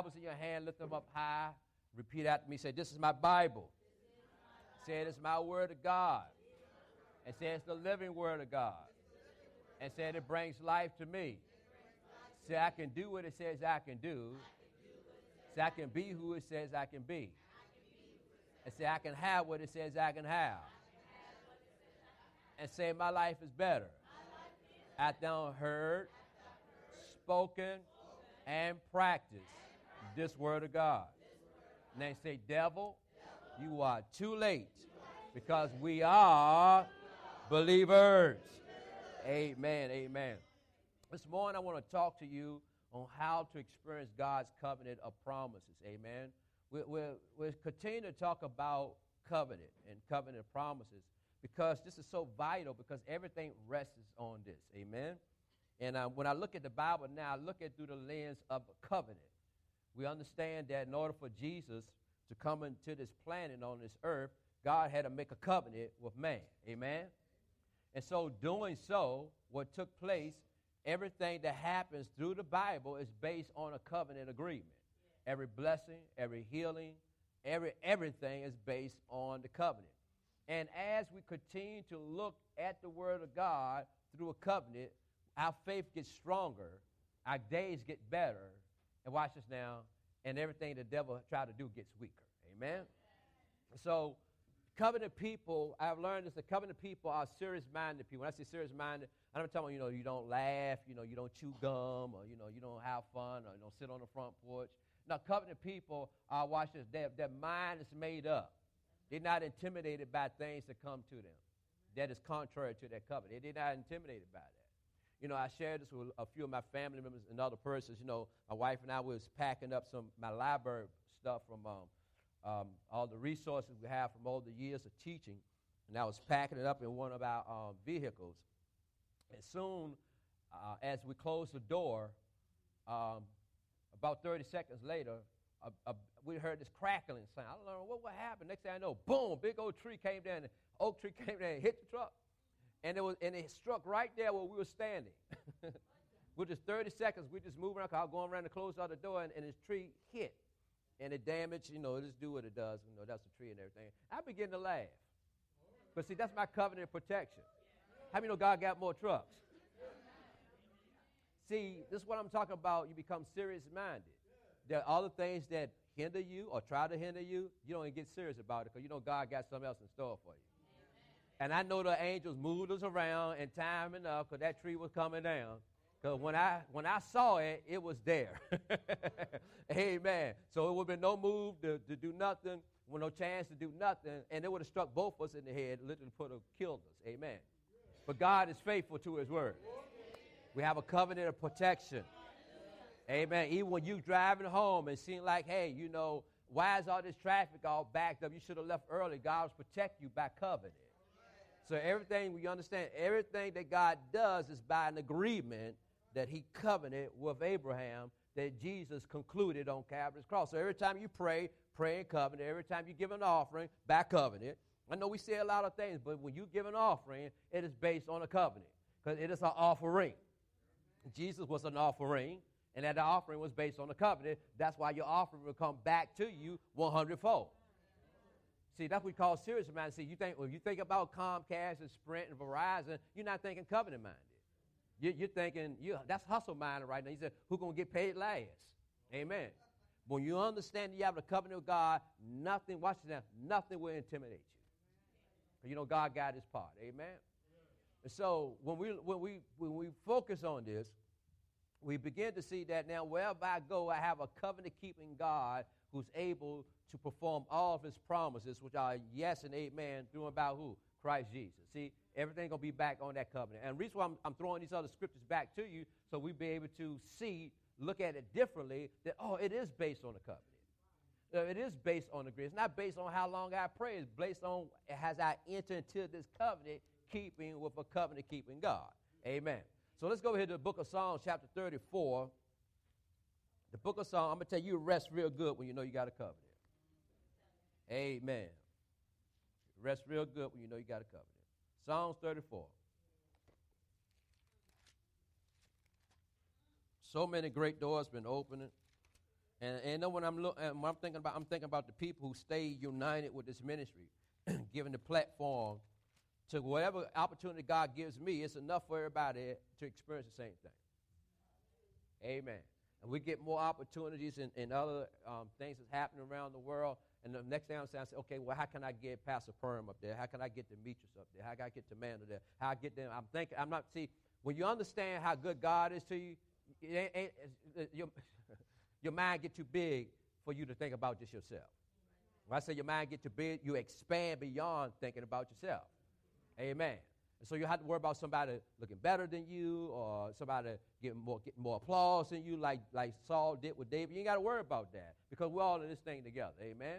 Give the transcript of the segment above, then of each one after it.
Bibles in your hand, lift them up high. Repeat after me. Say, This is my Bible. Say, It's my word of God. And say, It's the living word of God. And say, It brings life to me. Say, I can do what it says I can do. Say, I can be who it says I can be. And say, I can have what it says I can have. And say, My life is better. I done heard, spoken, and practiced this word of God. And they say, Devil, you are too late because we are believers. Amen. Amen. This morning, I want to talk to you on how to experience God's covenant of promises. Amen. we we we'll continue to talk about covenant and covenant promises because this is so vital because everything rests on this. Amen. And uh, when I look at the Bible now, I look at through the lens of covenant. We understand that in order for Jesus to come into this planet on this earth, God had to make a covenant with man. Amen. And so, doing so, what took place, everything that happens through the Bible is based on a covenant agreement. Every blessing, every healing, every everything is based on the covenant. And as we continue to look at the Word of God through a covenant, our faith gets stronger, our days get better, and watch this now, and everything the devil tried to do gets weaker. Amen? So, covenant people, I've learned this, the covenant people are serious minded people. When I say serious minded, I'm talking you know, you don't laugh, you know, you don't chew gum, or, you know, you don't have fun, or you don't sit on the front porch. Now, covenant people, are, watch this, their, their mind is made up. They're not intimidated by things that come to them that is contrary to their covenant. They're not intimidated by that. You know, I shared this with a few of my family members and other persons. You know, my wife and I was packing up some my library stuff from um, um, all the resources we have from all the years of teaching, and I was packing it up in one of our um, vehicles. And soon, uh, as we closed the door, um, about 30 seconds later, we heard this crackling sound. I don't know what, what happened. Next thing I know, boom, big old tree came down. Oak tree came down and hit the truck. And it, was, and it struck right there where we were standing. With just 30 seconds, we just moving around, I was going around to close out the door, and, and this tree hit. And it damaged, you know, it just do what it does. You know, that's the tree and everything. I begin to laugh. But see, that's my covenant protection. How many know God got more trucks? See, this is what I'm talking about. You become serious minded. There are other things that hinder you or try to hinder you. You don't even get serious about it because you know God got something else in store for you. And I know the angels moved us around in time enough because that tree was coming down. Because when I when I saw it, it was there. Amen. So it would have been no move to, to do nothing, with no chance to do nothing, and it would have struck both of us in the head, literally put have killed us. Amen. But God is faithful to his word. We have a covenant of protection. Amen. Even when you driving home and seem like, hey, you know, why is all this traffic all backed up? You should have left early. God was protect you by covenant. So everything we understand, everything that God does is by an agreement that He covenanted with Abraham that Jesus concluded on Calvary's cross. So every time you pray, pray in covenant. Every time you give an offering, by covenant. I know we say a lot of things, but when you give an offering, it is based on a covenant because it is an offering. Jesus was an offering and that offering was based on the covenant. That's why your offering will come back to you 100 fold. See, that's what we call serious minded. See, you think when you think about Comcast and Sprint and Verizon, you're not thinking covenant minded. You're, you're thinking you, that's hustle minded right now. He said, "Who's gonna get paid last?" Amen. When you understand you have a covenant with God, nothing. Watch this now. Nothing will intimidate you. You know God got His part. Amen. And so when we when we when we focus on this, we begin to see that now wherever I go, I have a covenant keeping God who's able to perform all of his promises, which are yes and amen, through about who? Christ Jesus. See, everything gonna be back on that covenant. And the reason why I'm, I'm throwing these other scriptures back to you, so we be able to see, look at it differently, that oh, it is based on the covenant. Uh, it is based on the grace. It's not based on how long I pray. It's based on has I entered into this covenant keeping with a covenant keeping God. Amen. So let's go over here to the book of Psalms, chapter 34. The book of Psalms, I'm going to tell you, rest real good when you know you got a covenant. Amen. Rest real good when you know you got a covenant. Psalms 34. So many great doors been opening. And, and when I'm, look, when I'm thinking about, I'm thinking about the people who stay united with this ministry, giving the platform to whatever opportunity God gives me. It's enough for everybody to experience the same thing. Amen. And we get more opportunities and, and other um, things that's happening around the world. And the next thing I'm saying, I say, okay, well, how can I get Pastor Perm up there? How can I get Demetrius up there? How can I get Amanda there? How I get them? I'm thinking, I'm not, see, when you understand how good God is to you, it ain't, your, your mind get too big for you to think about just yourself. When I say your mind get too big, you expand beyond thinking about yourself. Amen. So you have to worry about somebody looking better than you or somebody getting more, getting more applause than you, like, like Saul did with David. You ain't got to worry about that because we're all in this thing together. Amen.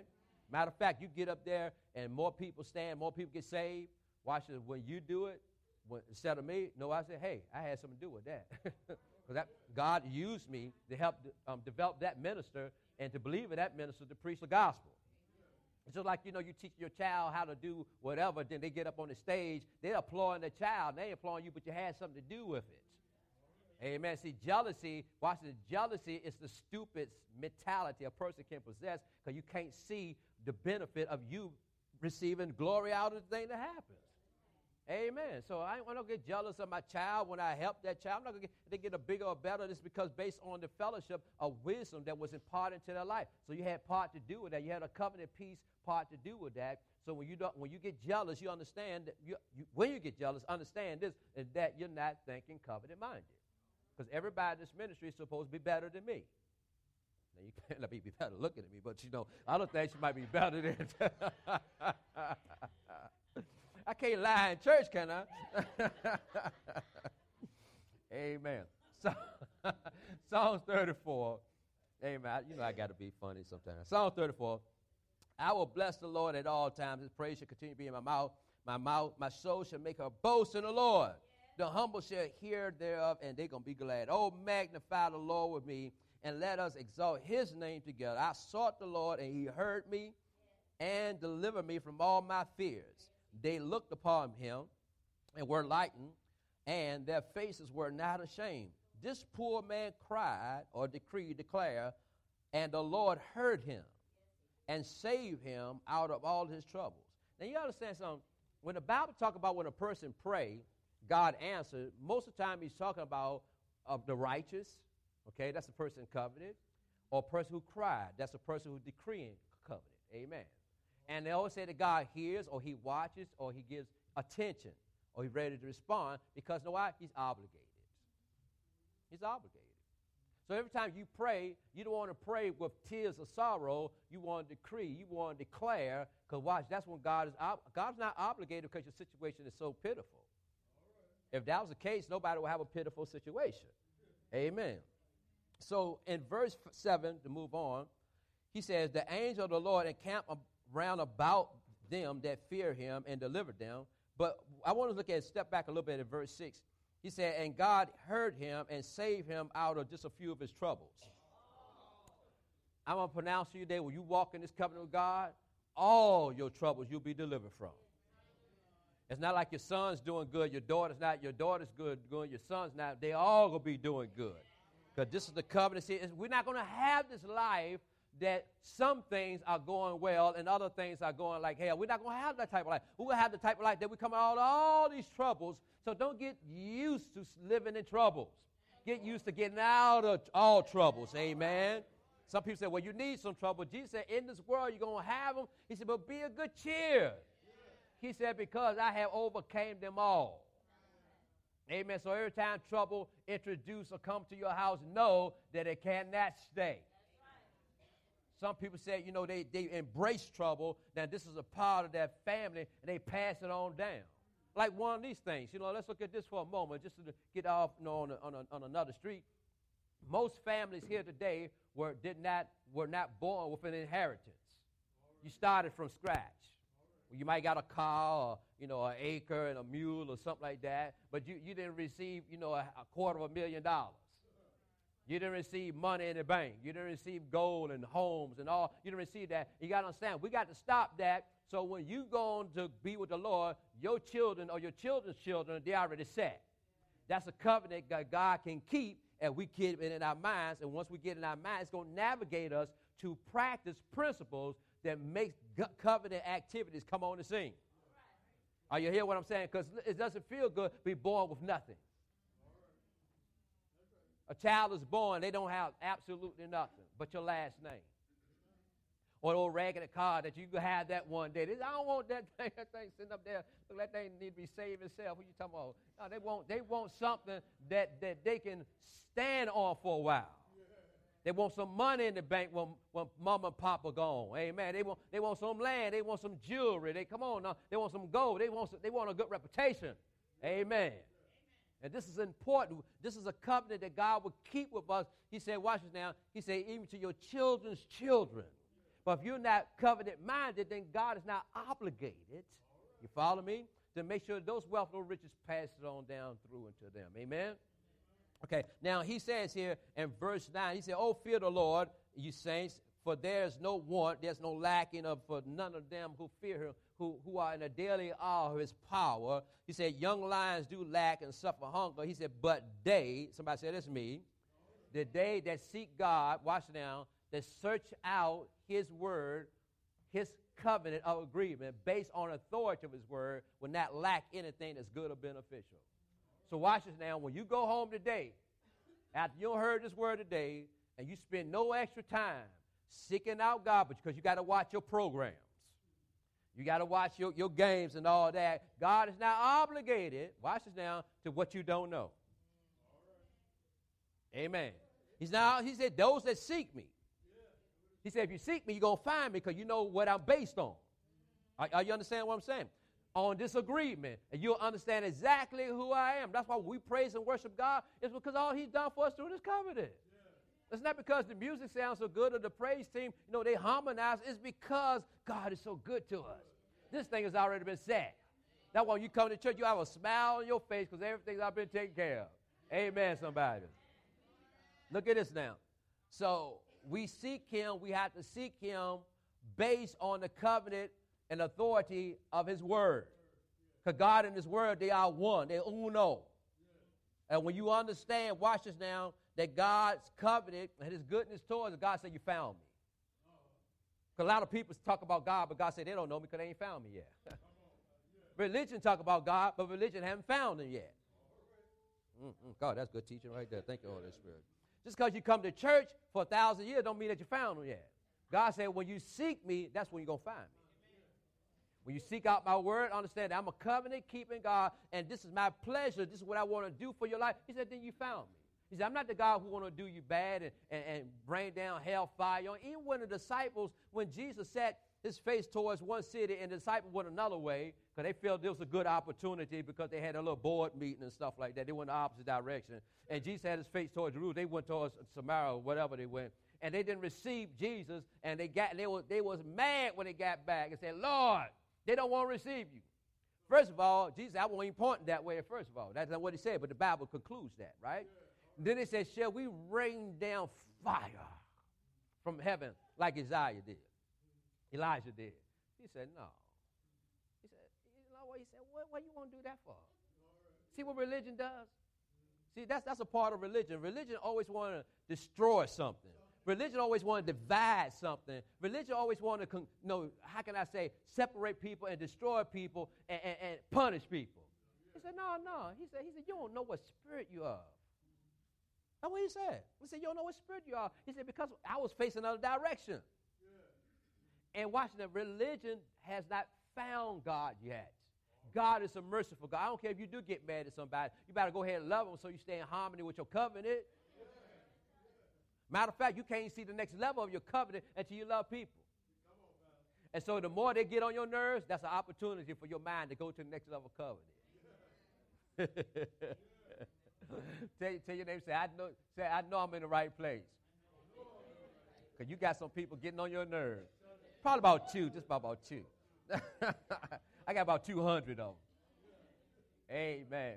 Matter of fact, you get up there and more people stand, more people get saved. Watch it. When you do it, when, instead of me, no, I said, hey, I had something to do with that. Because God used me to help um, develop that minister and to believe in that minister to preach the gospel. Just like, you know, you teach your child how to do whatever, then they get up on the stage, they're applauding the child, they applauding you, but you had something to do with it. Amen. See, jealousy, watch this, jealousy is the stupid mentality a person can possess because you can't see the benefit of you receiving glory out of the thing that happens. Amen. So I, don't get jealous of my child when I help that child. I'm not going to get they get a bigger or better. It's because based on the fellowship of wisdom that was imparted into their life. So you had part to do with that. You had a covenant peace part to do with that. So when you don't, when you get jealous, you understand that you, you, when you get jealous, understand this is that you're not thinking covenant minded. Because everybody in this ministry is supposed to be better than me. Now you can't be better looking at me, but you know, I don't think she might be better than I can't lie in church, can I? Amen. So, Psalms 34. Amen. You know I got to be funny sometimes. Psalm 34. I will bless the Lord at all times. His praise shall continue to be in my mouth. My mouth, my soul shall make a boast in the Lord. The humble shall hear thereof, and they're to be glad. Oh, magnify the Lord with me, and let us exalt his name together. I sought the Lord, and he heard me and delivered me from all my fears. They looked upon him and were lightened, and their faces were not ashamed. This poor man cried or decreed, declare, and the Lord heard him and saved him out of all his troubles. Now you understand something. When the Bible talk about when a person pray, God answered. Most of the time, He's talking about of the righteous. Okay, that's a person covenant, or a person who cried. That's a person who decreeing covenant. Amen. And they always say that God hears, or He watches, or He gives attention, or He's ready to respond because, you know why? He's obligated. He's obligated. So every time you pray, you don't want to pray with tears of sorrow. You want to decree, you want to declare, because watch, that's when God is ob- God's not obligated because your situation is so pitiful. If that was the case, nobody would have a pitiful situation. Amen. So in verse 7, to move on, he says, The angel of the Lord encamped round about them that fear him and delivered them. But I want to look at step back a little bit at verse 6. He said, And God heard him and saved him out of just a few of his troubles. I'm going to pronounce to you today when you walk in this covenant with God, all your troubles you'll be delivered from. It's not like your son's doing good, your daughter's not, your daughter's good, good your son's not. They all going to be doing good. Because this is the covenant. See, we're not going to have this life that some things are going well and other things are going like hell. We're not going to have that type of life. We're going to have the type of life that we come out of all these troubles. So don't get used to living in troubles. Get used to getting out of all troubles. Amen. Some people say, well, you need some trouble. Jesus said, in this world, you're going to have them. He said, but be a good cheer. He said, because I have overcame them all. Amen. So every time trouble introduce or come to your house, know that it cannot stay. Some people say, you know, they, they embrace trouble. Now, this is a part of their family, and they pass it on down. Like one of these things. You know, let's look at this for a moment, just to get off you know, on, a, on, a, on another street. Most families here today were, did not, were not born with an inheritance. You started from scratch. You might got a car or, you know, an acre and a mule or something like that, but you, you didn't receive, you know, a, a quarter of a million dollars. You didn't receive money in the bank. You didn't receive gold and homes and all. You didn't receive that. You got to understand, we got to stop that. So when you go on to be with the Lord, your children or your children's children, they already set. That's a covenant that God can keep, and we get it in our minds. And once we get in our minds, it's going to navigate us to practice principles that makes covenant activities come on the scene. Are you hear what I'm saying? Because it doesn't feel good to be born with nothing. A child is born, they don't have absolutely nothing but your last name. Or an old raggedy car that you have that one day. They, I don't want that thing, that thing sitting up there. Look, that thing need to be saved itself. What you talking about? No, they want, they want something that, that they can stand on for a while. They want some money in the bank when, when mom and papa gone. Amen. They want, they want some land. They want some jewelry. They come on now. They want some gold. They want, some, they want a good reputation. Amen. And this is important. This is a covenant that God will keep with us. He said, watch this now. He said, even to your children's children. But if you're not covenant minded, then God is not obligated. You follow me? To make sure those wealth and riches pass it on down through into them. Amen. Okay, now he says here in verse 9, he said, Oh, fear the Lord, you saints, for there's no want, there's no lacking of for none of them who fear him, who, who are in a daily awe of his power. He said, Young lions do lack and suffer hunger. He said, But they, somebody said, It's me, the day that seek God, watch now, that search out his word, his covenant of agreement based on authority of his word, will not lack anything that's good or beneficial. So watch this now. When you go home today, after you heard this word today, and you spend no extra time seeking out God, but because you got to watch your programs. You got to watch your, your games and all that. God is now obligated, watch this now, to what you don't know. Amen. He's now, he said, those that seek me. He said, if you seek me, you're going to find me because you know what I'm based on. Are, are you understand what I'm saying? on disagreement, and you'll understand exactly who I am. That's why we praise and worship God, is because all He's done for us through this covenant. It's not because the music sounds so good or the praise team, you know, they harmonize. It's because God is so good to us. This thing has already been said. That's why you come to church, you have a smile on your face because everything's been taken care of. Amen, somebody. Look at this now. So we seek Him, we have to seek Him based on the covenant and authority of his word. Because God and his word, they are one. They're uno. And when you understand, watch this now, that God's covenant and his goodness towards God said, You found me. Because a lot of people talk about God, but God said they don't know me because they ain't found me yet. religion talk about God, but religion haven't found him yet. Mm-mm. God, that's good teaching right there. Thank you, Holy Spirit. Just because you come to church for a thousand years don't mean that you found him yet. God said, when you seek me, that's when you're going to find me. When you seek out my word, understand that I'm a covenant keeping God, and this is my pleasure. This is what I want to do for your life. He said, Then you found me. He said, I'm not the God who want to do you bad and, and, and bring down hellfire. Even when the disciples, when Jesus set his face towards one city and the disciples went another way, because they felt this was a good opportunity because they had a little board meeting and stuff like that. They went the opposite direction. And Jesus had his face towards Jerusalem. They went towards Samaria or whatever they went. And they didn't receive Jesus, and they got they were they was mad when they got back and said, Lord, they don't want to receive you. First of all, Jesus, I won't even point that way, first of all. That's not what he said, but the Bible concludes that, right? Yeah. Then it says, Shall we rain down fire from heaven like Isaiah did? Elijah did. He said, No. He said, you know what? He said, What, what you want to do that for? See what religion does? See, that's, that's a part of religion. Religion always want to destroy something. Religion always want to divide something. Religion always want to, you know, how can I say, separate people and destroy people and, and, and punish people. He said, no, no. He said, he said, you don't know what spirit you are. That's what he said. He said, you don't know what spirit you are. He said, because I was facing another direction. Yeah. And watching that religion has not found God yet. God is a merciful God. I don't care if you do get mad at somebody. You better go ahead and love them so you stay in harmony with your covenant. Matter of fact, you can't see the next level of your covenant until you love people. And so the more they get on your nerves, that's an opportunity for your mind to go to the next level of covenant. tell, tell your neighbor, say, I know, say, I know I'm in the right place. Because you got some people getting on your nerves. Probably about two, just about, about two. I got about 200 of them. Amen.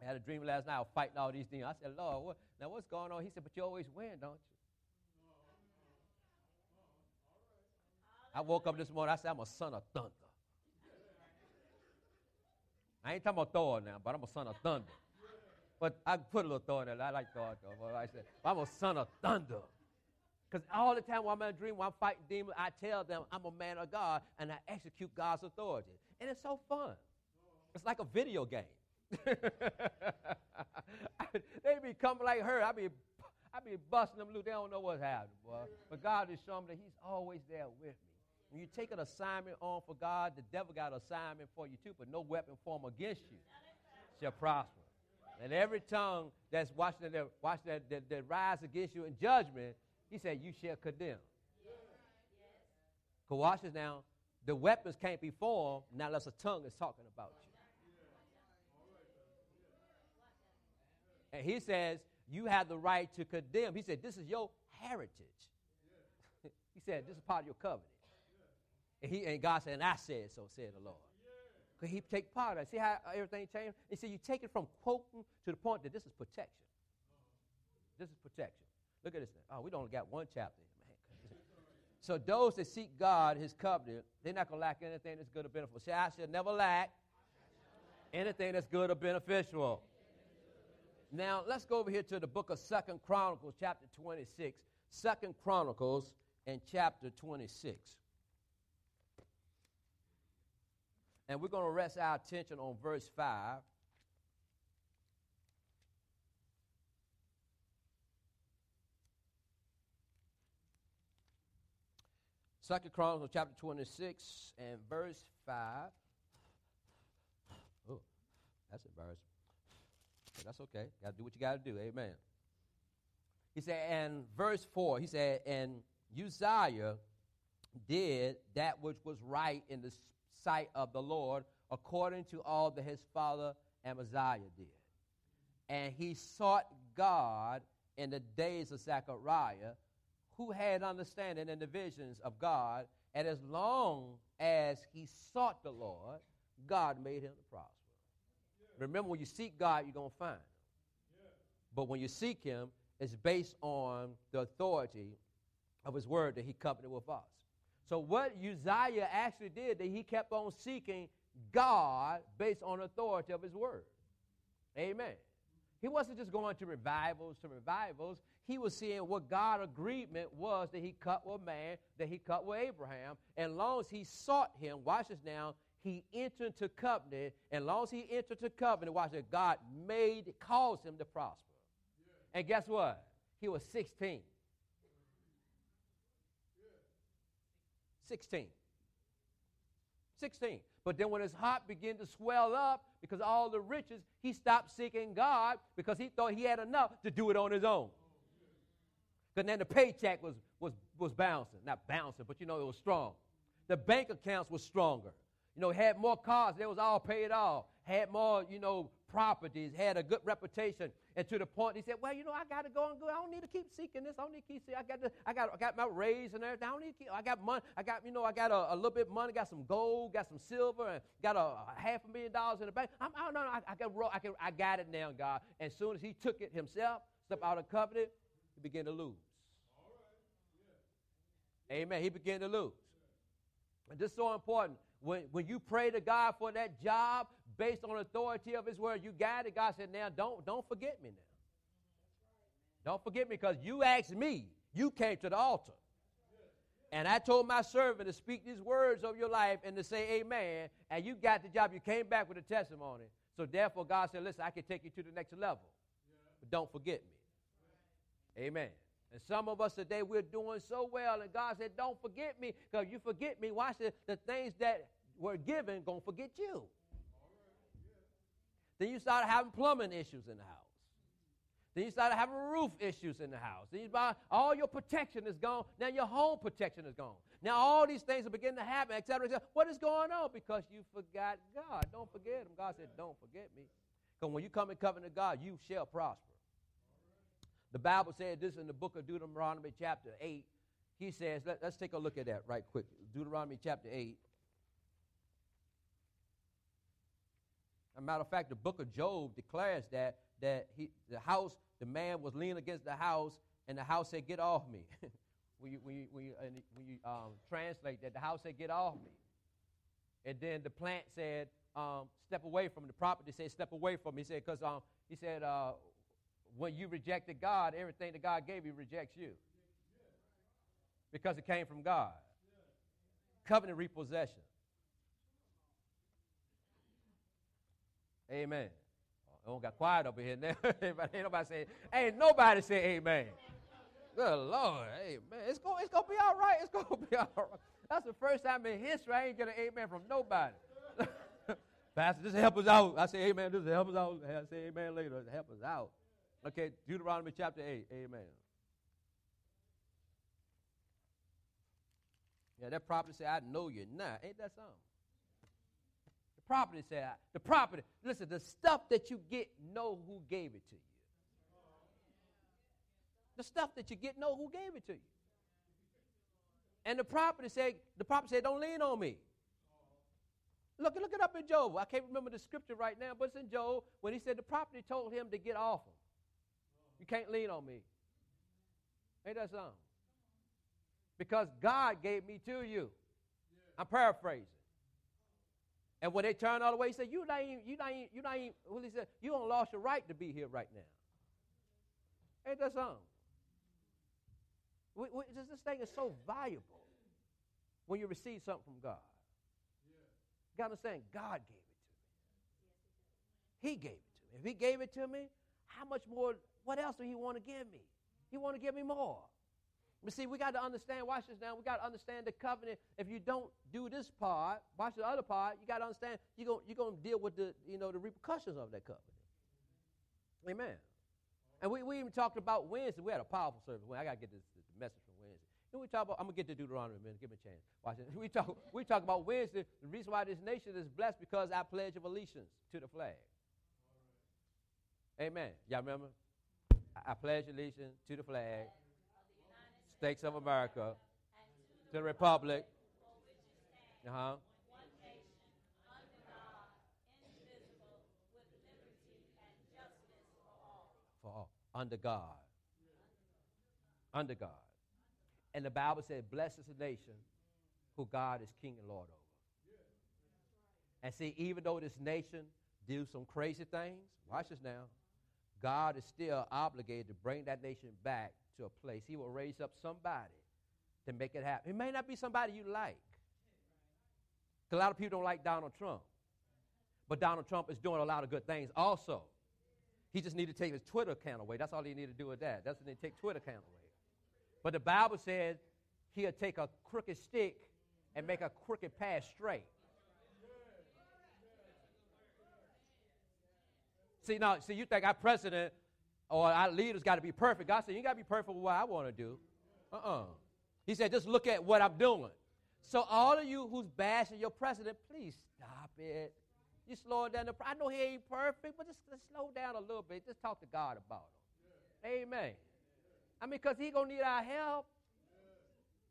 I had a dream last night. Fighting all these things. I said, Lord, what, now what's going on? He said, but you always win, don't you? I woke up this morning. I said, I'm a son of thunder. I ain't talking about Thor now, but I'm a son of thunder. But I put a little Thor in there. I like Thor, though. I said, I'm a son of thunder. Because all the time while I'm in a dream, while I'm fighting demons, I tell them I'm a man of God and I execute God's authority. And it's so fun. It's like a video game. they be coming like her. I be, I be busting them loose. They don't know what's happening, boy. But God is showing me that He's always there with me. When you take an assignment on for God, the devil got an assignment for you too, but no weapon formed against you shall prosper. And every tongue that's watching that, watch that, that, that rise against you in judgment, he said, you shall condemn. Watch this now. The weapons can't be formed now unless a tongue is talking about you. And he says, you have the right to condemn. He said, this is your heritage. he said, this is part of your covenant. And, he, and God said, and I said so, said the Lord. Because he take part it. See how everything changed? He said, you take it from quoting to the point that this is protection. This is protection. Look at this. Thing. Oh, we only got one chapter. Man. So those that seek God, his covenant, they're not going to lack anything that's good or beneficial. Say, I shall never lack anything that's good or beneficial. Now, let's go over here to the book of Second Chronicles, chapter 26. Second Chronicles and chapter 26. And we're going to rest our attention on verse 5. Second Chronicles chapter 26 and verse 5. Oh, that's embarrassing. But that's okay. Got to do what you got to do. Amen. He said, and verse 4, he said, and Uzziah did that which was right in the sight of the Lord, according to all that his father Amaziah did. And he sought God in the days of Zechariah, who had understanding in the visions of God. And as long as he sought the Lord, God made him prosper. Remember, when you seek God, you're going to find him. But when you seek him, it's based on the authority of his word that he covenanted with us. So what Uzziah actually did, that he kept on seeking God based on authority of his word. Amen. He wasn't just going to revivals to revivals. He was seeing what God agreement was that he cut with man, that he cut with Abraham. And long as he sought him, watch this now, he entered into covenant. And long as he entered into covenant, watch that God made, caused him to prosper. Yeah. And guess what? He was 16. 16. 16. But then when his heart began to swell up because all the riches, he stopped seeking God because he thought he had enough to do it on his own. Because then the paycheck was, was, was bouncing. Not bouncing, but you know, it was strong. The bank accounts were stronger. You know, had more cars, they was all paid off. Had more, you know, properties, had a good reputation. And to the point, he said, Well, you know, I got to go and go. I don't need to keep seeking this. I don't need to keep seeking. I got, I got, I got my raise and everything. I don't need to keep, I got money. I got, you know, I got a, a little bit of money, got some gold, got some silver, and got a, a half a million dollars in the bank. I'm, I don't know. I, I, got, I, can, I got it now, God. And as soon as he took it himself, stepped out of covenant, he began to lose. Amen. He began to lose. And this is so important. When, when you pray to God for that job based on authority of His word, you got it. God said, now don't, don't forget me now. Don't forget me because you asked me. You came to the altar. And I told my servant to speak these words of your life and to say amen. And you got the job. You came back with a testimony. So therefore, God said, listen, I can take you to the next level. But don't forget me. Amen. And some of us today, we're doing so well, and God said, Don't forget me, because you forget me. Watch the, the things that were given, gonna forget you. Then you start having plumbing issues in the house. Then you start having roof issues in the house. Then you buy, all your protection is gone. Now your home protection is gone. Now all these things are beginning to happen, etc. Et what is going on? Because you forgot God. Don't forget him. God said, Don't forget me. Because when you come in covenant to God, you shall prosper. The Bible said this in the book of Deuteronomy, chapter 8. He says, let, us take a look at that right quick. Deuteronomy, chapter 8. A matter of fact, the book of Job declares that, that he, the house, the man was leaning against the house, and the house said, Get off me. when you, when you, when you, when you um, translate that, the house said, Get off me. And then the plant said, um, Step away from. The property said, Step away from me. He said, Because um, He said, uh, when you rejected God, everything that God gave you rejects you. Because it came from God. Covenant repossession. Amen. Oh, got quiet over here now. ain't nobody say, ain't nobody say amen. Good Lord, amen. It's going it's gonna be all right. It's gonna be all right. That's the first time in history I ain't get an amen from nobody. Pastor, just help us out. I say amen. Just help us out. I say amen later. Help us out. Okay, Deuteronomy chapter 8. Amen. Yeah, that prophet said, I know you're not. Ain't that something? Property said, the property, listen, the stuff that you get, know who gave it to you. The stuff that you get, know who gave it to you. And the property said, the property said, don't lean on me. Look, look it up in Job. I can't remember the scripture right now, but it's in Job when he said the property told him to get off him. You can't lean on me. Ain't that something? Because God gave me to you. I'm paraphrasing. And when they turned all the way, he said, You not even, you not even, you well, he said, You don't lost your right to be here right now. Ain't that something? We, we, this, this thing is so valuable when you receive something from God. You got understand, God gave it to me. He gave it to me. If He gave it to me, how much more, what else do He want to give me? He want to give me more. But see, we got to understand, watch this now, we got to understand the covenant. If you don't do this part, watch the other part, you got to understand you're going you're gonna deal with the, you know, the repercussions of that covenant. Amen. And we, we even talked about Wednesday. We had a powerful service. I got to get this, this message from Wednesday. We talk about, I'm going to get to Deuteronomy a. Give me a chance. Watch it. We talk, we talk about Wednesday. The reason why this nation is blessed because I pledge of allegiance to the flag. Amen. Y'all remember? I, I pledge allegiance to the flag, States of America, to the republic. Uh huh. For all. Under God. Under God. And the Bible said, Blessed is the nation who God is king and Lord over. And see, even though this nation do some crazy things, watch this now, God is still obligated to bring that nation back to a place. He will raise up somebody to make it happen. It may not be somebody you like. A lot of people don't like Donald Trump. But Donald Trump is doing a lot of good things also. He just need to take his Twitter account away. That's all he need to do with that. That's when they take Twitter account away. But the Bible says he'll take a crooked stick and make a crooked path straight. See, now, see, you think our president Oh, or our leaders got to be perfect. God said, you got to be perfect with what I want to do. Uh-uh. He said, just look at what I'm doing. So all of you who's bashing your president, please stop it. You slow down. The, I know he ain't perfect, but just, just slow down a little bit. Just talk to God about him. Amen. I mean, because he going to need our help.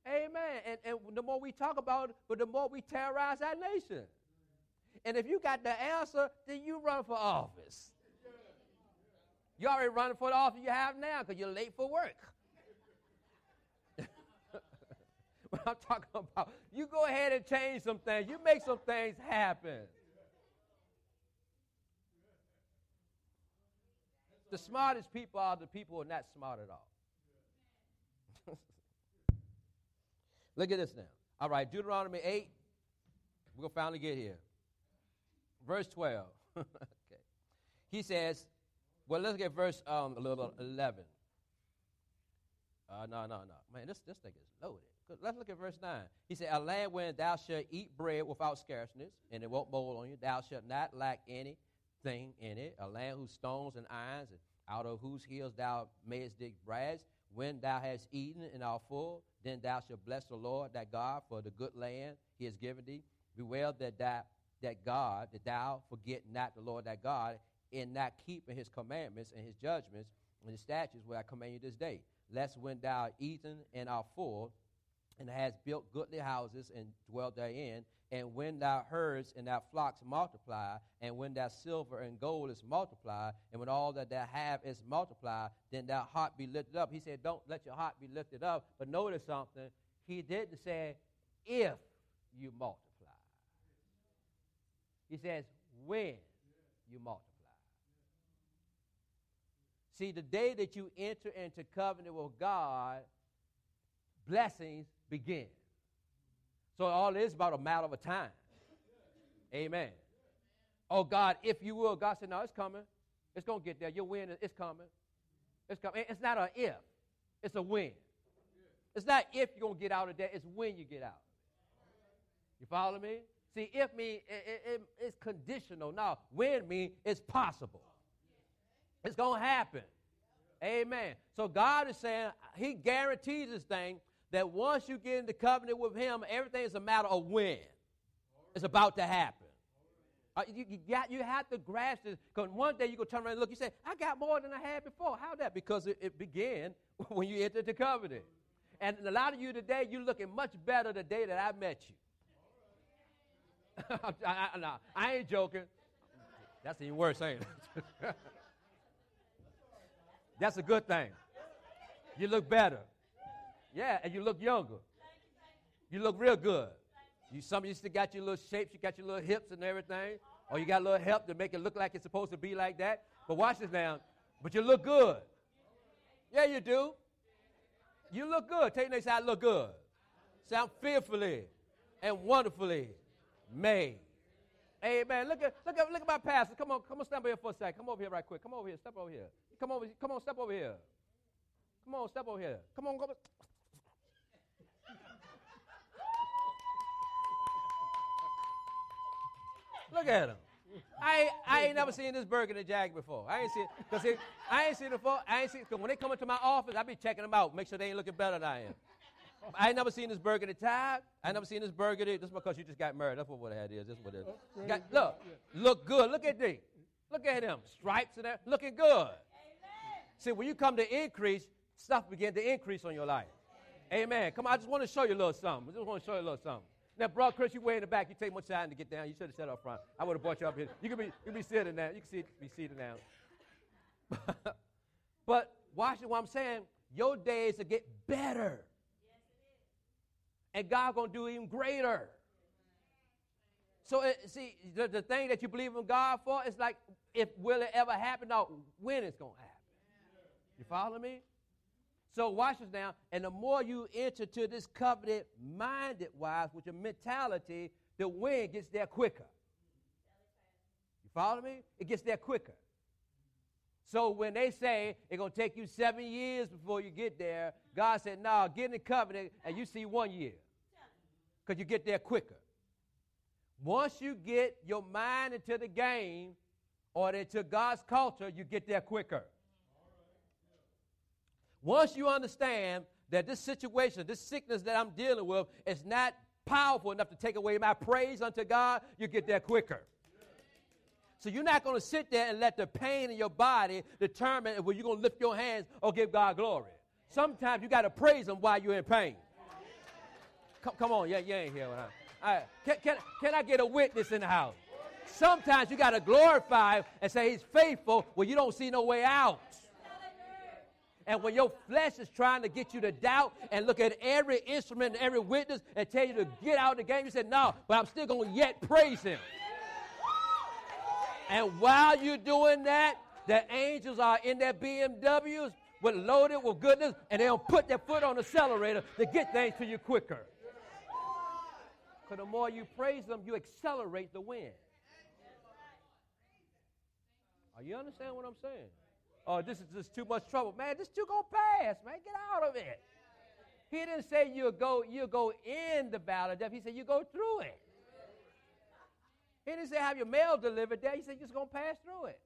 Amen. And, and the more we talk about it, but the more we terrorize our nation. And if you got the answer, then you run for office. You already running for the office you have now because you're late for work. what I'm talking about, you go ahead and change some things. You make some things happen. The smartest people are the people who are not smart at all. Look at this now. All right, Deuteronomy 8. We're going to finally get here. Verse 12. okay. He says, well, let's get verse um, 11. Uh, no, no, no. Man, this, this thing is loaded. Let's look at verse 9. He said, A land wherein thou shalt eat bread without scarceness, and it won't mold on you. Thou shalt not lack anything in it. A land whose stones and irons, and out of whose hills thou mayest dig brass. When thou hast eaten and art full, then thou shalt bless the Lord thy God for the good land he has given thee. Beware that thou, that God, that thou forget not the Lord thy God, in not keeping his commandments and his judgments and his statutes where I command you this day. Lest when thou eaten and art full, and hast built goodly houses and dwelt therein, and when thou herds and thy flocks multiply, and when thy silver and gold is multiplied, and when all that thou have is multiplied, then thy heart be lifted up. He said, Don't let your heart be lifted up. But notice something. He didn't say, if you multiply. He says, when you multiply. See, the day that you enter into covenant with God, blessings begin. So all is about a matter of time. Amen. Oh God, if you will, God said, no, it's coming. It's gonna get there. Your win, it's coming. It's coming. It's not a if. It's a when. It's not if you're gonna get out of there. It's when you get out. You follow me? See, if mean it, it, it's conditional. Now, when mean it's possible. It's going to happen. Amen. So God is saying He guarantees this thing that once you get into covenant with Him, everything is a matter of when. It's about to happen. Uh, you, you, got, you have to grasp this because one day you go turn around and look, you say, I got more than I had before. How that? Because it, it began when you entered the covenant. And a lot of you today, you're looking much better the day that I met you. I, I, no, I ain't joking. That's even worse, ain't it? That's a good thing. You look better. Yeah, and you look younger. You look real good. You some of you still got your little shapes, you got your little hips and everything, or you got a little help to make it look like it's supposed to be like that. But watch this now. But you look good. Yeah, you do. You look good. Take next I look good. Sound fearfully and wonderfully made. Amen. Look at look at look at my pastor. Come on, come on, stand over here for a second. Come over here right quick. Come over here. Step over here. Come over. Come on, step over here. Come on, step over here. Come on, come on. Look at him. I I ain't never seen this burger and before. I ain't seen because I ain't seen it before. I ain't seen because when they come into my office, I be checking them out, make sure they ain't looking better than I am. I ain't never seen this burgundy tie. I ain't never seen this burgundy. This is because you just got married. That's what what that is. This is what it is. Got, look, look good. Look at these. Look at him. Stripes and that. Looking good. See, when you come to increase, stuff begin to increase on your life. Amen. Come on, I just want to show you a little something. I just want to show you a little something. Now, bro, Chris, you way in the back. You take much time to get down. You should have sat up front. I would have brought you up here. You could be, you could be sitting down. You can see, be seated now. but watch what I'm saying. Your days will get better and God going to do even greater. So, see, the, the thing that you believe in God for is like, if will it ever happen? No, when it's going to happen. You follow me? So watch this now. And the more you enter to this covenant minded wise with your mentality, the wind gets there quicker. You follow me? It gets there quicker. So when they say it's to take you seven years before you get there, God said, no, get in the covenant and you see one year because you get there quicker. Once you get your mind into the game or into God's culture, you get there quicker. Once you understand that this situation, this sickness that I'm dealing with, is not powerful enough to take away my praise unto God, you get there quicker. So you're not going to sit there and let the pain in your body determine whether you're going to lift your hands or give God glory. Sometimes you got to praise Him while you're in pain. Come, come on, yeah, you ain't here. I, can, can, can I get a witness in the house? Sometimes you got to glorify and say he's faithful when you don't see no way out. And when your flesh is trying to get you to doubt and look at every instrument and every witness and tell you to get out of the game, you say, No, but I'm still going to yet praise him. And while you're doing that, the angels are in their BMWs with loaded with goodness, and they'll put their foot on the accelerator to get things to you quicker. Because the more you praise them, you accelerate the wind. Are you understand what I'm saying? Oh, this is just too much trouble. Man, this too gonna pass, man. Get out of it. He didn't say you'll go, you'll go in the battle of death. He said you go through it. He didn't say have your mail delivered there. He said you're just gonna pass through it.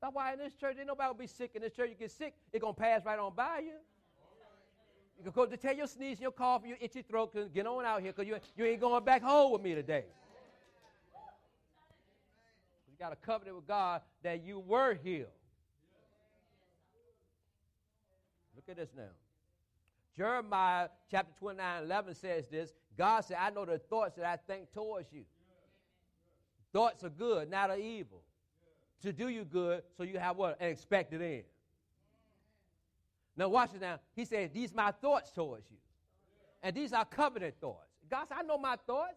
That's why in this church, ain't nobody will be sick in this church. You get sick, it's gonna pass right on by you. You can go to tell your sneeze, your cough, your itchy throat, get on out here because you, you ain't going back home with me today. You got a covenant with God that you were healed. Look at this now. Jeremiah chapter 29, 11 says this God said, I know the thoughts that I think towards you. Thoughts are good, not of evil. To do you good, so you have what? An expected end. Now, watch it now. He said, These my thoughts towards you. And these are covenant thoughts. God said, I know my thoughts.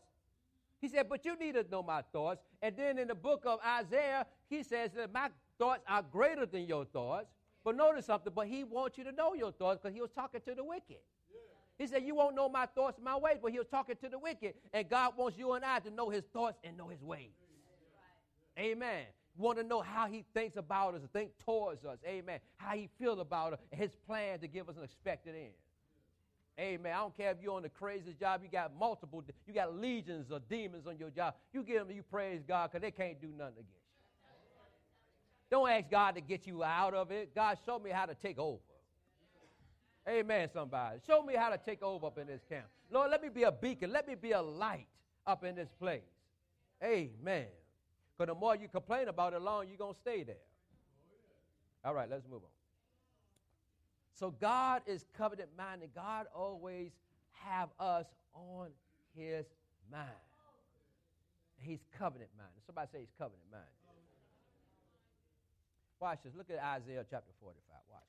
He said, But you need to know my thoughts. And then in the book of Isaiah, he says that my thoughts are greater than your thoughts. But notice something, but he wants you to know your thoughts because he was talking to the wicked. He said, You won't know my thoughts and my ways, but he was talking to the wicked. And God wants you and I to know his thoughts and know his ways. Amen. Want to know how he thinks about us, think towards us. Amen. How he feels about us, his plan to give us an expected end. Amen. I don't care if you're on the craziest job, you got multiple, you got legions of demons on your job. You give them, you praise God because they can't do nothing against you. Don't ask God to get you out of it. God, show me how to take over. Amen, somebody. Show me how to take over up in this camp. Lord, let me be a beacon. Let me be a light up in this place. Amen. Because the more you complain about it, longer you're going to stay there. All right, let's move on. So God is covenant minded. God always have us on his mind. He's covenant minded. Somebody say he's covenant minded. Watch this. Look at Isaiah chapter 45. Watch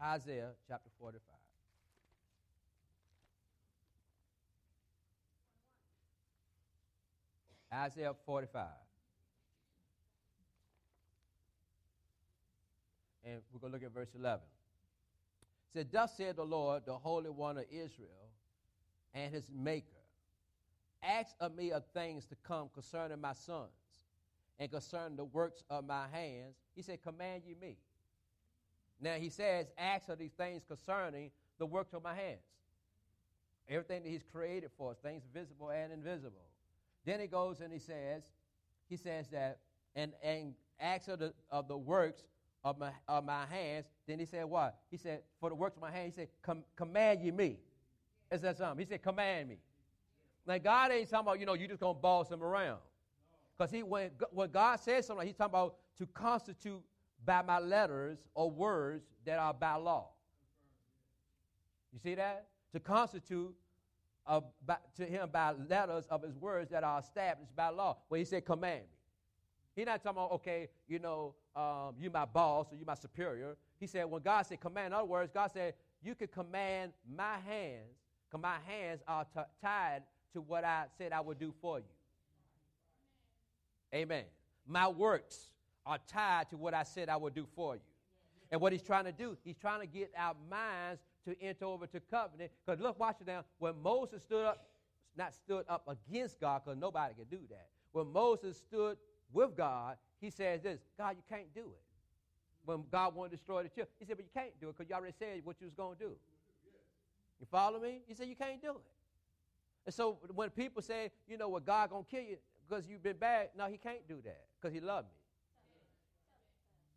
this. Isaiah chapter 45. Isaiah 45. And we're going to look at verse 11. It said, Thus said the Lord, the Holy One of Israel, and his Maker, Ask of me of things to come concerning my sons, and concerning the works of my hands. He said, Command ye me. Now he says, Ask of these things concerning the works of my hands. Everything that he's created for us, things visible and invisible. Then he goes and he says, he says that, and, and acts of the, of the works of my, of my hands. Then he said, what? He said, for the works of my hands, he said, Com- command ye me. Is that something? He said, command me. Now, God ain't talking about, you know, you just going to boss him around. Because he, when, when God says something, he's talking about to constitute by my letters or words that are by law. You see that? To constitute of, by, to him by letters of his words that are established by law. When he said, command me. He's not talking about, okay, you know, um, you my boss or you my superior. He said, when God said command, in other words, God said, you can command my hands, because my hands are t- tied to what I said I would do for you. Amen. My works are tied to what I said I would do for you. And what he's trying to do, he's trying to get our minds to enter over to covenant. Because look, watch it now. When Moses stood up, not stood up against God, because nobody can do that. When Moses stood with God, he says this God, you can't do it. When God wanted to destroy the children, he said, But you can't do it because you already said what you was going to do. You follow me? He said, You can't do it. And so when people say, you know, well, God to kill you because you've been bad, no, he can't do that because he loved me.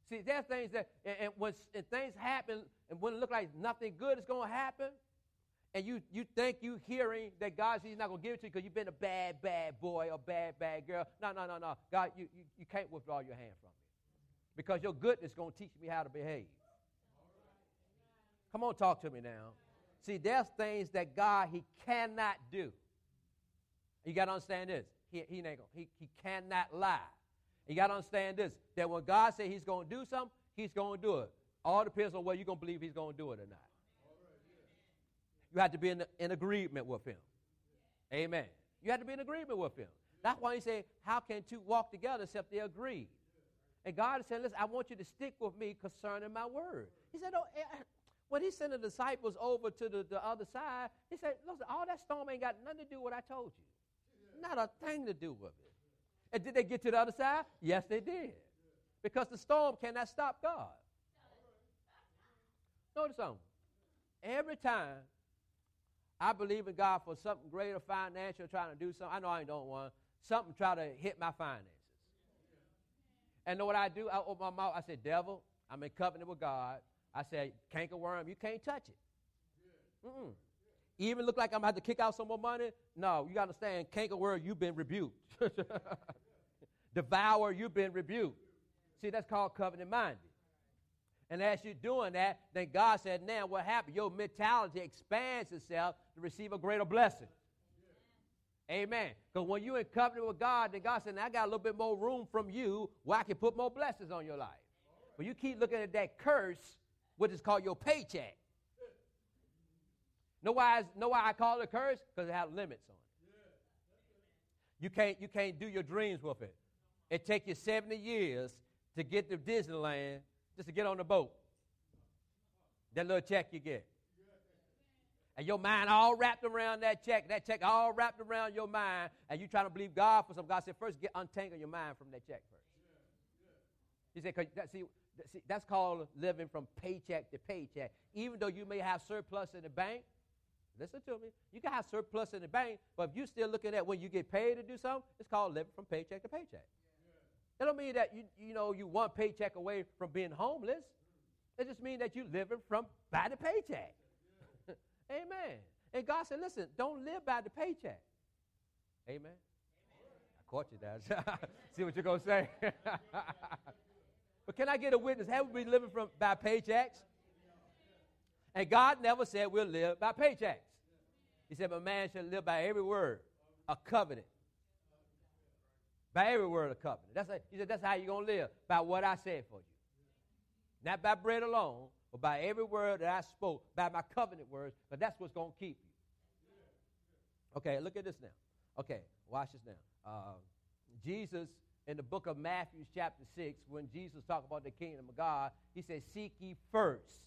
See, there's things that, and, and when and things happen, and when it look like nothing good is going to happen, and you, you think you hearing that God says he's not going to give it to you because you've been a bad, bad boy or bad, bad girl. No, no, no, no. God, you, you, you can't withdraw your hand from me because your goodness is going to teach me how to behave. Come on, talk to me now. See, there's things that God, he cannot do. You got to understand this. He, he, ain't gonna, he, he cannot lie. You got to understand this that when God says he's going to do something, he's going to do it. All depends on whether you're going to believe he's going to do it or not. You have to be in, in agreement with him. Amen. You have to be in agreement with him. That's why he said, How can two walk together except they agree? And God said, Listen, I want you to stick with me concerning my word. He said, oh, eh, eh, when he sent the disciples over to the, the other side, he said, Listen, all that storm ain't got nothing to do with what I told you. Not a thing to do with it. And did they get to the other side? Yes, they did. Because the storm cannot stop God. Notice something. Every time I believe in God for something greater, financial, trying to do something, I know I doing one, something try to hit my finances. And know what I do? I open my mouth. I say, devil, I'm in covenant with God. I say, canker worm, you can't touch it. Mm-mm. Even look like I'm about to kick out some more money? No, you got to understand, canker worm, you've been rebuked. Devour, you've been rebuked. See, that's called covenant minded. And as you're doing that, then God said, now what happened? Your mentality expands itself to receive a greater blessing. Amen. Because when you're in covenant with God, then God said, now I got a little bit more room from you where I can put more blessings on your life. But you keep looking at that curse, which is called your paycheck. Know why, know why I call it a curse? Because it has limits on it. You can't, you can't do your dreams with it. It takes you 70 years to get to Disneyland just to get on the boat. That little check you get. And your mind all wrapped around that check, that check all wrapped around your mind, and you trying to believe God for something. God said, first get untangle your mind from that check first. He said, that, see, see, that's called living from paycheck to paycheck. Even though you may have surplus in the bank, listen to me, you can have surplus in the bank, but if you're still looking at when you get paid to do something, it's called living from paycheck to paycheck. That don't mean that you, you know you one paycheck away from being homeless. It just means that you're living from by the paycheck. Amen. And God said, listen, don't live by the paycheck. Amen. Amen. I caught you there. See what you're to say. but can I get a witness? Have we been living from by paychecks? And God never said we'll live by paychecks. He said, but man shall live by every word, a covenant by every word of covenant. That's a, he said, that's how you're going to live, by what I said for you. Not by bread alone, but by every word that I spoke, by my covenant words, but that's what's going to keep you. Okay, look at this now. Okay, watch this now. Uh, Jesus, in the book of Matthew, chapter 6, when Jesus talked about the kingdom of God, he said, Seek ye first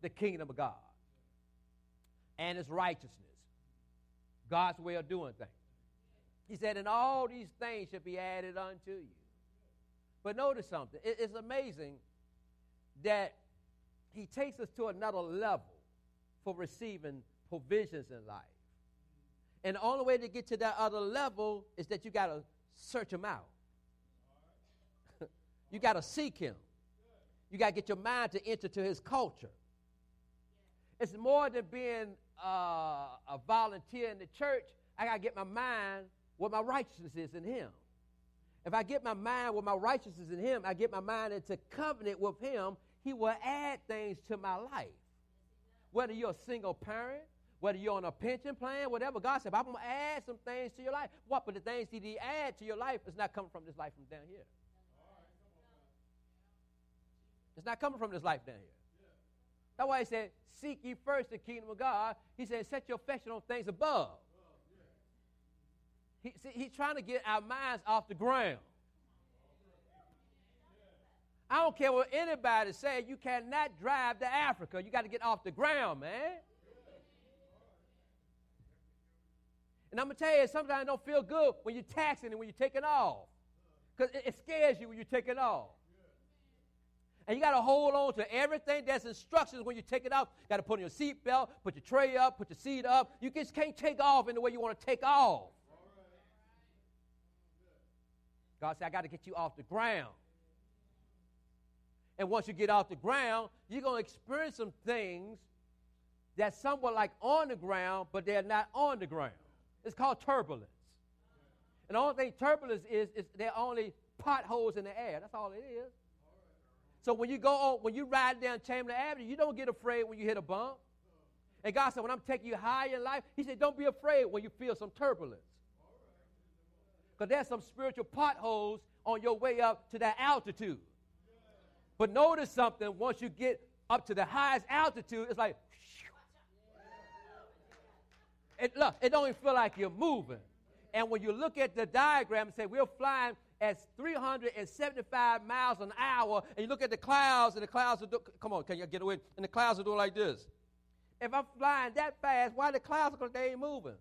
the kingdom of God and its righteousness, God's way of doing things. He said, and all these things should be added unto you. But notice something. It's amazing that he takes us to another level for receiving provisions in life. And the only way to get to that other level is that you got to search him out. you got to seek him. You got to get your mind to enter to his culture. It's more than being uh, a volunteer in the church. I got to get my mind what my righteousness is in Him. If I get my mind with my righteousness is in Him, I get my mind into covenant with Him, He will add things to my life. Whether you're a single parent, whether you're on a pension plan, whatever, God said, I'm going to add some things to your life. What? But the things that He add to your life is not coming from this life from down here. It's not coming from this life down here. That's why He said, Seek ye first the kingdom of God. He said, Set your affection on things above. He, see, he's trying to get our minds off the ground. I don't care what anybody say. You cannot drive to Africa. You got to get off the ground, man. And I'm going to tell you, sometimes it don't feel good when you're taxing and when you're taking off. Because it, it, scares you when you're taking off. And you got to hold on to everything that's instructions when you take it. You got to put on your seatbelt, put your tray up, put your seat up. You just can't take off in the way you want to take off. God said, I got to get you off the ground. And once you get off the ground, you're going to experience some things that's somewhat like on the ground, but they're not on the ground. It's called turbulence. And the only thing turbulence is, is they're only potholes in the air. That's all it is. So when you go on, when you ride down Chamberlayne Avenue, you don't get afraid when you hit a bump. And God said, when I'm taking you higher in life, He said, don't be afraid when you feel some turbulence because there's some spiritual potholes on your way up to that altitude. But notice something once you get up to the highest altitude, it's like, it, look, it don't even feel like you're moving. And when you look at the diagram and say we're flying at 375 miles an hour, and you look at the clouds, and the clouds are do- come on, can you get away? And the clouds are doing like this. If I'm flying that fast, why the clouds? Because they ain't moving.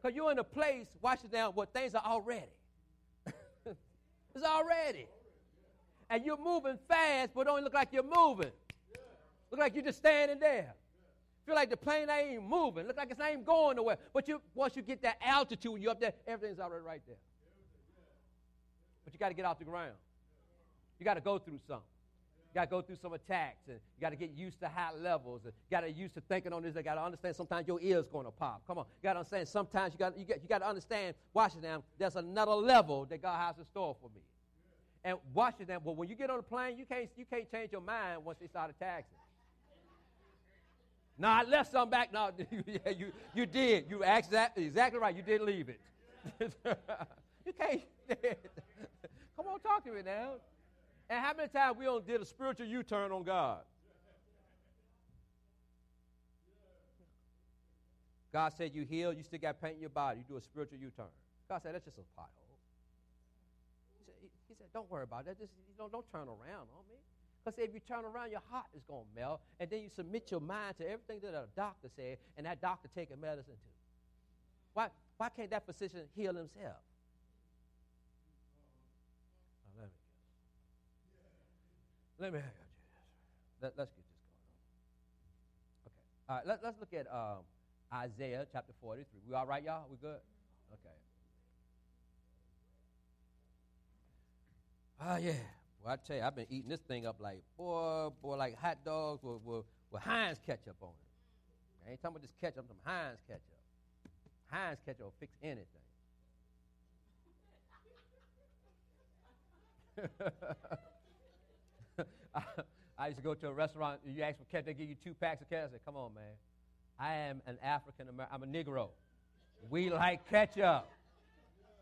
Because you're in a place, watch it now, where things are already. it's already. And you're moving fast, but don't look like you're moving. Look like you're just standing there. Feel like the plane ain't moving. Look like it's even going nowhere. But you, once you get that altitude, you're up there, everything's already right there. But you got to get off the ground. You got to go through something. You got to go through some attacks, and you got to get used to high levels, and you got to get used to thinking on this. You got to understand sometimes your ear's going to pop. Come on, you got to understand sometimes you got you got you got to understand. Watch it now. There's another level that God has in store for me. And watch it now. But when you get on the plane, you can't you can't change your mind once they start attacking. No, I left some back. No, yeah, you you did. You exactly exactly right. You did leave it. you can't. Come on, talk to me now. And how many times we don't did a spiritual U-turn on God? God said you heal, you still got pain in your body. You do a spiritual U-turn. God said that's just a pothole. He said, he, said don't worry about that. Just know, don't turn around on me. Because if you turn around, your heart is going to melt, and then you submit your mind to everything that a doctor said, and that doctor taking medicine too. Why, why can't that physician heal himself? let me let me have you. Let, us get this going on. Okay. All right, let, let's look at um, Isaiah chapter 43. We all right, y'all? We good? Okay. Ah, yeah. Well, I tell you, I've been eating this thing up like, boy, boy, like hot dogs with, with, with Heinz ketchup on it. I ain't talking about just ketchup, I'm talking Heinz ketchup. Heinz ketchup will fix anything. I, I, used to go to a restaurant, you ask for ketchup, they give you two packs of ketchup. I said, come on, man. I am an African American, I'm a Negro. We like ketchup.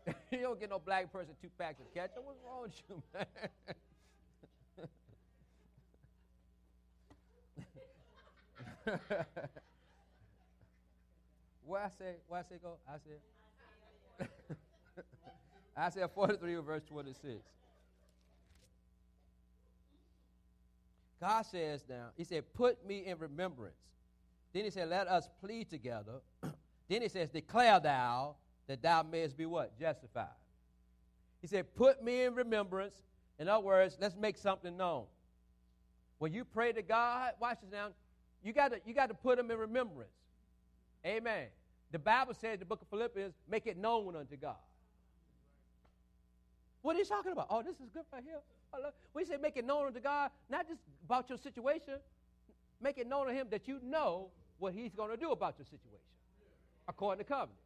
you don't get no black person two packs of ketchup. What's wrong with you, man? what I say? What I say? Go. I said. I said 43 verse 26. God says now, He said, "Put me in remembrance." Then He said, "Let us plead together." then He says, "Declare thou that thou mayest be what justified." He said, "Put me in remembrance." In other words, let's make something known. When you pray to God, watch this now. You got to you got to put him in remembrance. Amen. The Bible says, the book of Philippians, make it known unto God. What are you talking about? Oh, this is good right here. We say make it known unto God, not just about your situation. Make it known to Him that you know what He's going to do about your situation, according to covenant.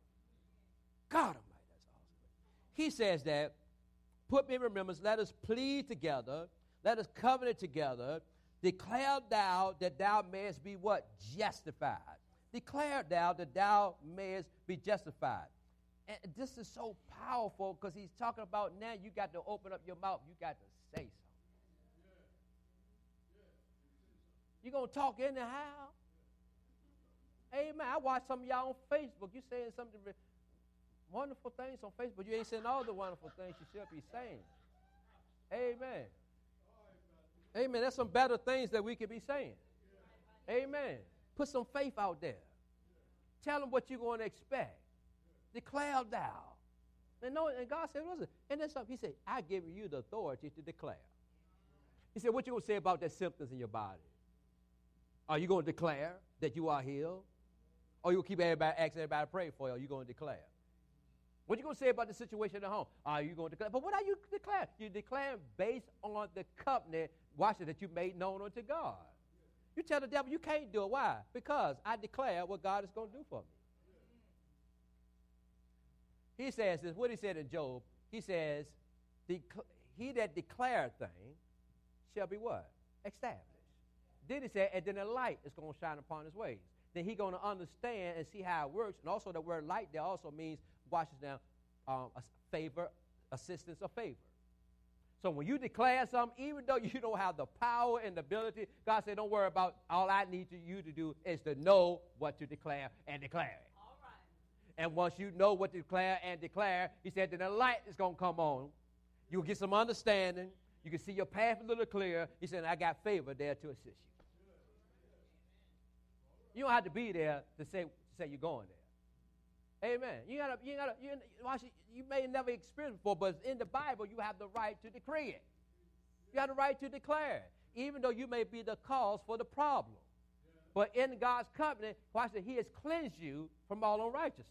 God Almighty, that's awesome. He says that, put me in remembrance, let us plead together, let us covenant together, Declare thou that thou mayest be what? Justified. Declare thou that thou mayest be justified. And this is so powerful because he's talking about now you got to open up your mouth. You got to say something. You're going to talk anyhow. Amen. I watch some of y'all on Facebook. You saying something wonderful things on Facebook. You ain't saying all the wonderful things you should be saying. Amen. Amen. There's some better things that we could be saying. Amen. Put some faith out there. Tell them what you're going to expect. Declare thou. And, no, and God said, listen, and then something. He said, I give you the authority to declare. He said, what you to say about the symptoms in your body? Are you to declare that you are healed? Or you keep everybody, ask everybody to pray for you? Are you to declare? What you to say about the situation at home? Are you going to declare? But what are you declaring? You declare based on the covenant watch it, that you made known unto God. You tell the devil you can't do it. Why? Because I declare what God is going to do for me. He says this, what he said in Job, he says, he that declared thing shall be what? Established. Then he said, and then a light is going to shine upon his ways. Then he going to understand and see how it works. And also the word light there also means, watch this now, um, favor, assistance, or favor. So when you declare something, even though you don't have the power and the ability, God said, don't worry about all I need you to do is to know what to declare and declare it. And once you know what to declare and declare, he said, then the light is going to come on. You'll get some understanding. You can see your path a little clearer. He said, I got favor there to assist you. You don't have to be there to say, to say you're going there. Amen. You gotta, you gotta, you, you may never experience before, but in the Bible, you have the right to decree it. You have the right to declare it, even though you may be the cause for the problem. But in God's covenant, watch that He has cleansed you from all unrighteousness.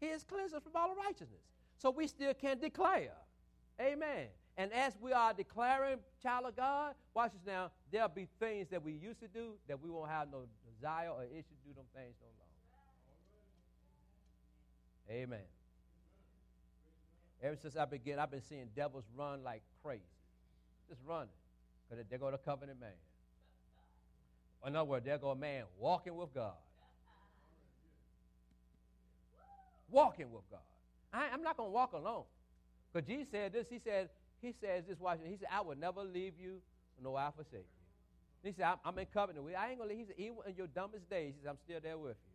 He has cleansed us from all righteousness. So we still can declare. Amen. And as we are declaring child of God, watch this now, there'll be things that we used to do that we won't have no desire or issue to do them things no longer. Amen. Ever since I began, I've been seeing devils run like crazy. Just running. Because they go to covenant man. In other words, there go a man walking with God. Walking with God. I, am not going to walk alone. Because Jesus said this. He said, he says this, watching. He said, I will never leave you, nor I forsake you. He said, I'm, I'm in covenant with you. I ain't going to leave. He said, even in your dumbest days, he said, I'm still there with you.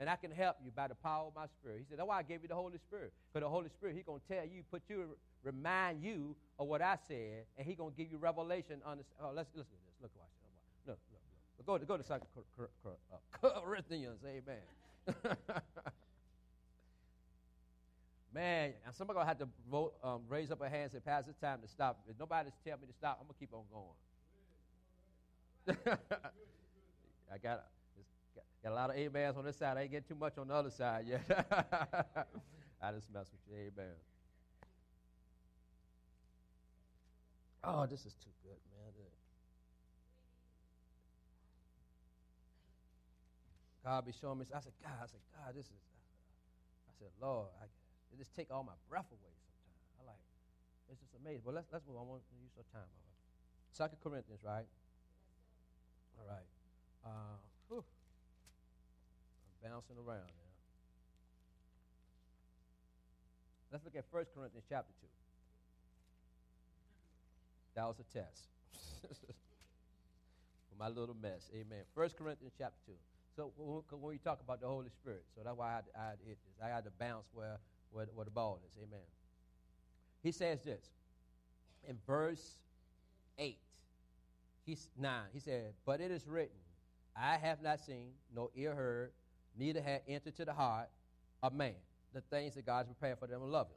And I can help you by the power of my spirit. He said, That's why I gave you the Holy Spirit. Because the Holy Spirit, He's going to tell you, put you, remind you of what I said, and He's going to give you revelation on this. Oh, let's listen to this. Look, watch it. Look, look. Go to, go to uh, Corinthians. Amen. Man, and somebody gonna have to vote, um, raise up a hand and say, "Pass, it's time to stop." If nobody's telling me to stop, I'm gonna keep on going. I got Got a lot of amens on this side. I ain't getting too much on the other side yet. I just mess with you. Amen. Oh, this is too good, man. God be showing me. I said, God, I said, God, this is. I said, Lord, I, it just take all my breath away sometimes. I like, it's just amazing. But let's let's move on. I want to use some time. Second Corinthians, right? All right. Uh, bouncing around now. Let's look at 1 Corinthians chapter 2. That was a test. For my little mess. Amen. 1 Corinthians chapter 2. So when we talk about the Holy Spirit, so that's why I had, this. I had to bounce where, where, where the ball is. Amen. He says this in verse 8. He's 9. He said, But it is written, I have not seen, nor ear heard, neither had entered to the heart of man the things that God has prepared for them who love him.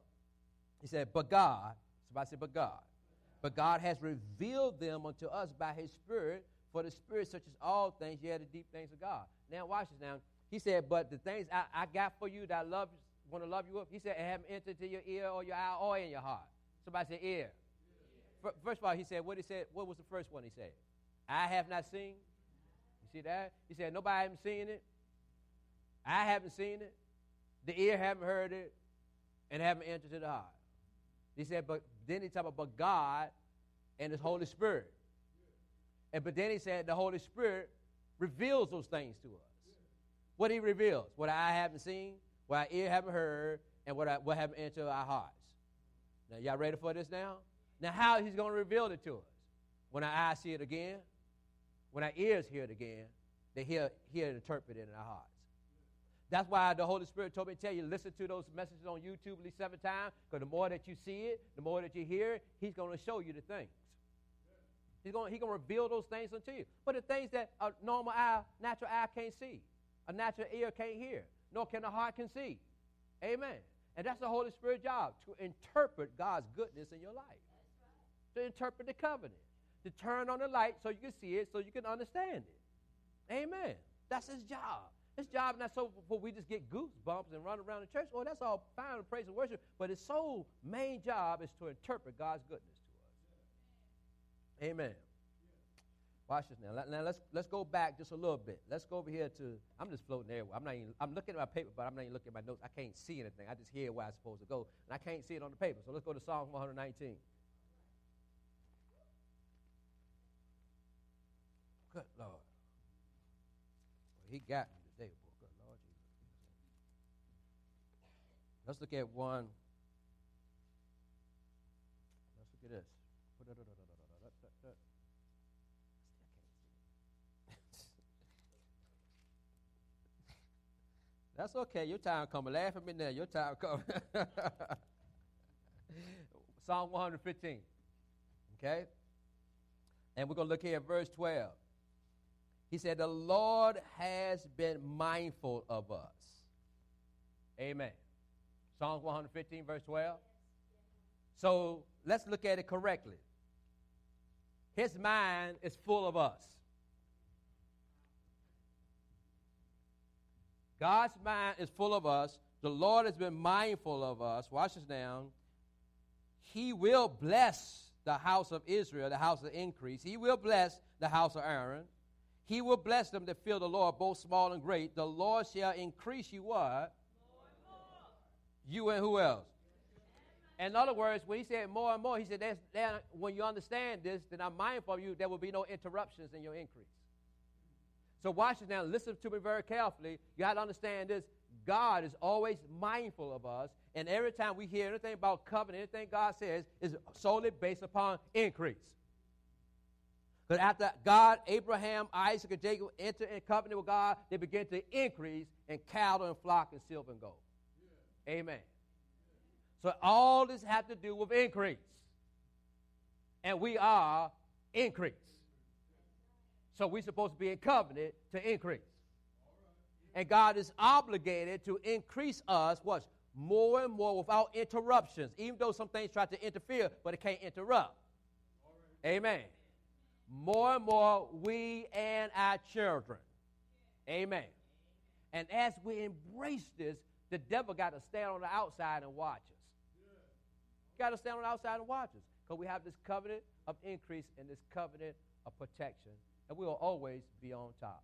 He said, But God, somebody said, But God. But God has revealed them unto us by his Spirit, for the Spirit searches all things, yet the deep things of God. Now, watch this now. He said, But the things I, I got for you that I love, want to love you with, he said, haven't entered to your ear or your eye or in your heart. Somebody said, Ear. Yeah. First of all, he said, What he said, what was the first one he said? I have not seen. You see that? He said, Nobody haven't seen it. I haven't seen it, the ear haven't heard it, and haven't entered to the heart. He said, but then he talked about God and his Holy Spirit. And but then he said the Holy Spirit reveals those things to us. What he reveals, what I haven't seen, what our ear haven't heard, and what what haven't entered our hearts. Now y'all ready for this now? Now how he's going to reveal it to us? When our eyes see it again, when our ears hear it again, they hear hear it interpreted in our hearts. That's why the Holy Spirit told me to tell you, listen to those messages on YouTube at least seven times, because the more that you see it, the more that you hear it, He's going to show you the things. He's going he's to reveal those things unto you. But the things that a normal eye, natural eye can't see, a natural ear can't hear, nor can the heart conceive. Amen. And that's the Holy Spirit's job, to interpret God's goodness in your life. To interpret the covenant. To turn on the light so you can see it, so you can understand it. Amen. That's his job. His job not so for we just get goosebumps and run around the church. Oh, that's all fine and praise and worship. But his sole main job is to interpret God's goodness to us. Amen. Watch this now. Now let's let's go back just a little bit. Let's go over here to. I'm just floating there. I'm not even. I'm looking at my paper, but I'm not even looking at my notes. I can't see anything. I just hear where I'm supposed to go, and I can't see it on the paper. So let's go to Psalm 119. Good Lord. Well, he got me. today, boy. Good Lord Jesus. Let's look at one. Let's look at this. That's okay. Your time coming. Laugh at me now. Your time coming. Psalm 115. Okay? And we're going to look here at verse 12. He said, The Lord has been mindful of us. Amen. Psalm 115, verse 12. So let's look at it correctly. His mind is full of us. God's mind is full of us. The Lord has been mindful of us. Watch this now. He will bless the house of Israel, the house of increase. He will bless the house of Aaron. He will bless them that fear the Lord, both small and great. The Lord shall increase you what? You and who else? In other words, when he said more and more, he said, that's, that, when you understand this, then I'm mindful of you, there will be no interruptions in your increase. So watch this now. Listen to me very carefully. You got to understand this. God is always mindful of us, and every time we hear anything about covenant, anything God says is solely based upon increase. But after God, Abraham, Isaac, and Jacob entered in covenant with God, they began to increase in cattle and flock and silver and gold. Amen. So all this has to do with increase. And we are increase. So we're supposed to be in covenant to increase. And God is obligated to increase us what? More and more without interruptions, even though some things try to interfere, but it can't interrupt. Amen. More and more, we and our children. Amen. And as we embrace this, the devil got to stand on the outside and watch us. Got to stand on the outside and watch us. Because we have this covenant of increase and this covenant of protection. And we will always be on top.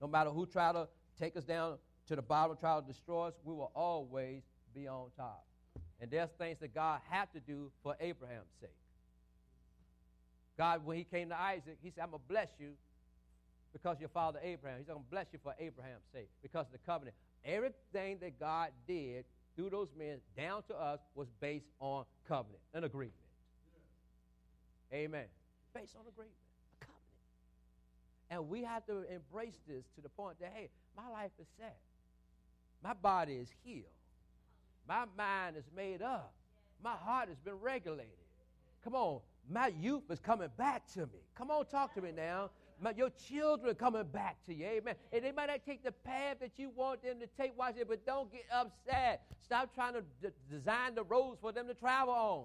No matter who try to take us down to the bottom, try to destroy us, we will always be on top. And there's things that God had to do for Abraham's sake. God, when he came to Isaac, he said, I'm going to bless you because your father Abraham. He's going to bless you for Abraham's sake because of the covenant. Everything that God did through those men down to us was based on covenant, an agreement. Amen. Based on agreement. And we have to embrace this to the point that, hey, my life is set. My body is healed. My mind is made up. My heart has been regulated. Come on, my youth is coming back to me. Come on, talk to me now. My, your children are coming back to you. Amen. And they might not take the path that you want them to take. Watch it, but don't get upset. Stop trying to d- design the roads for them to travel on.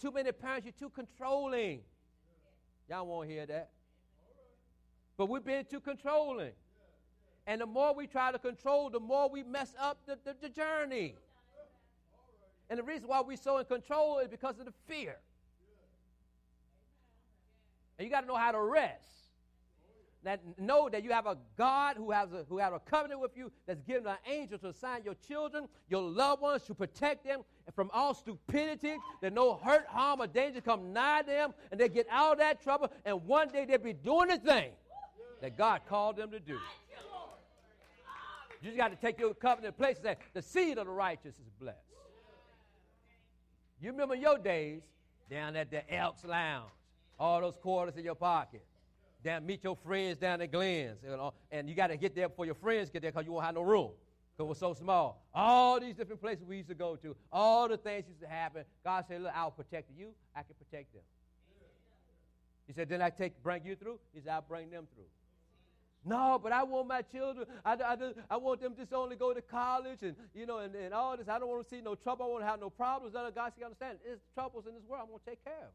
Too many parents, you're too controlling. Y'all won't hear that. But we're being too controlling. And the more we try to control, the more we mess up the, the, the journey. And the reason why we're so in control is because of the fear. And you got to know how to rest. That know that you have a God who has a, who has a covenant with you that's given an angel to assign your children, your loved ones, to protect them from all stupidity, that no hurt, harm, or danger come nigh them, and they get out of that trouble, and one day they'll be doing the thing that God called them to do. You just got to take your covenant place and say, the seed of the righteous is blessed. You remember your days down at the Elks Lounge all those quarters in your pocket. Down, meet your friends down at Glenn's. You know, and you got to get there before your friends get there because you won't have no room because we're so small. All these different places we used to go to, all the things used to happen. God said, Look, I'll protect you, I can protect them. He said, Then I take bring you through? He said, I'll bring them through. No, but I want my children, I, I, I want them just only go to college and, you know, and, and all this. I don't want to see no trouble. I want to have no problems. God said, understand, there's troubles in this world. I'm going to take care of them.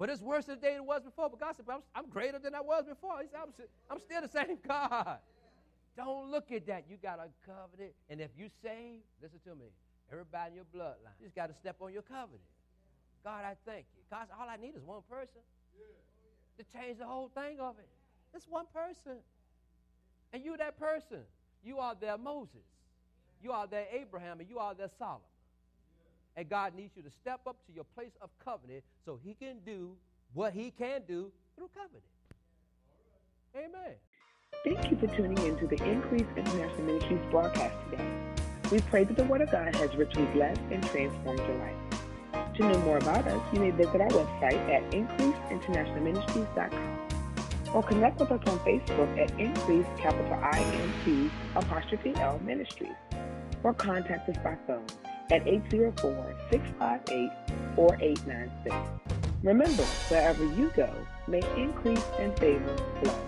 But it's worse today than it was before. But God said, I'm, I'm greater than I was before. He said, I'm, I'm still the same God. Don't look at that. You got a covenant. And if you say, listen to me, everybody in your bloodline, you just got to step on your covenant. God, I thank you. God, all I need is one person to change the whole thing of it. It's one person. And you that person. You are their Moses. You are their Abraham, and you are their Solomon. And God needs you to step up to your place of covenant so he can do what he can do through covenant. Amen. Thank you for tuning in to the Increase International Ministries broadcast today. We pray that the Word of God has richly blessed and transformed your life. To know more about us, you may visit our website at increaseinternationalministries.com or connect with us on Facebook at Increase capital INT apostrophe L Ministries or contact us by phone at 804-658-4896. Remember, wherever you go, may increase and favor flow.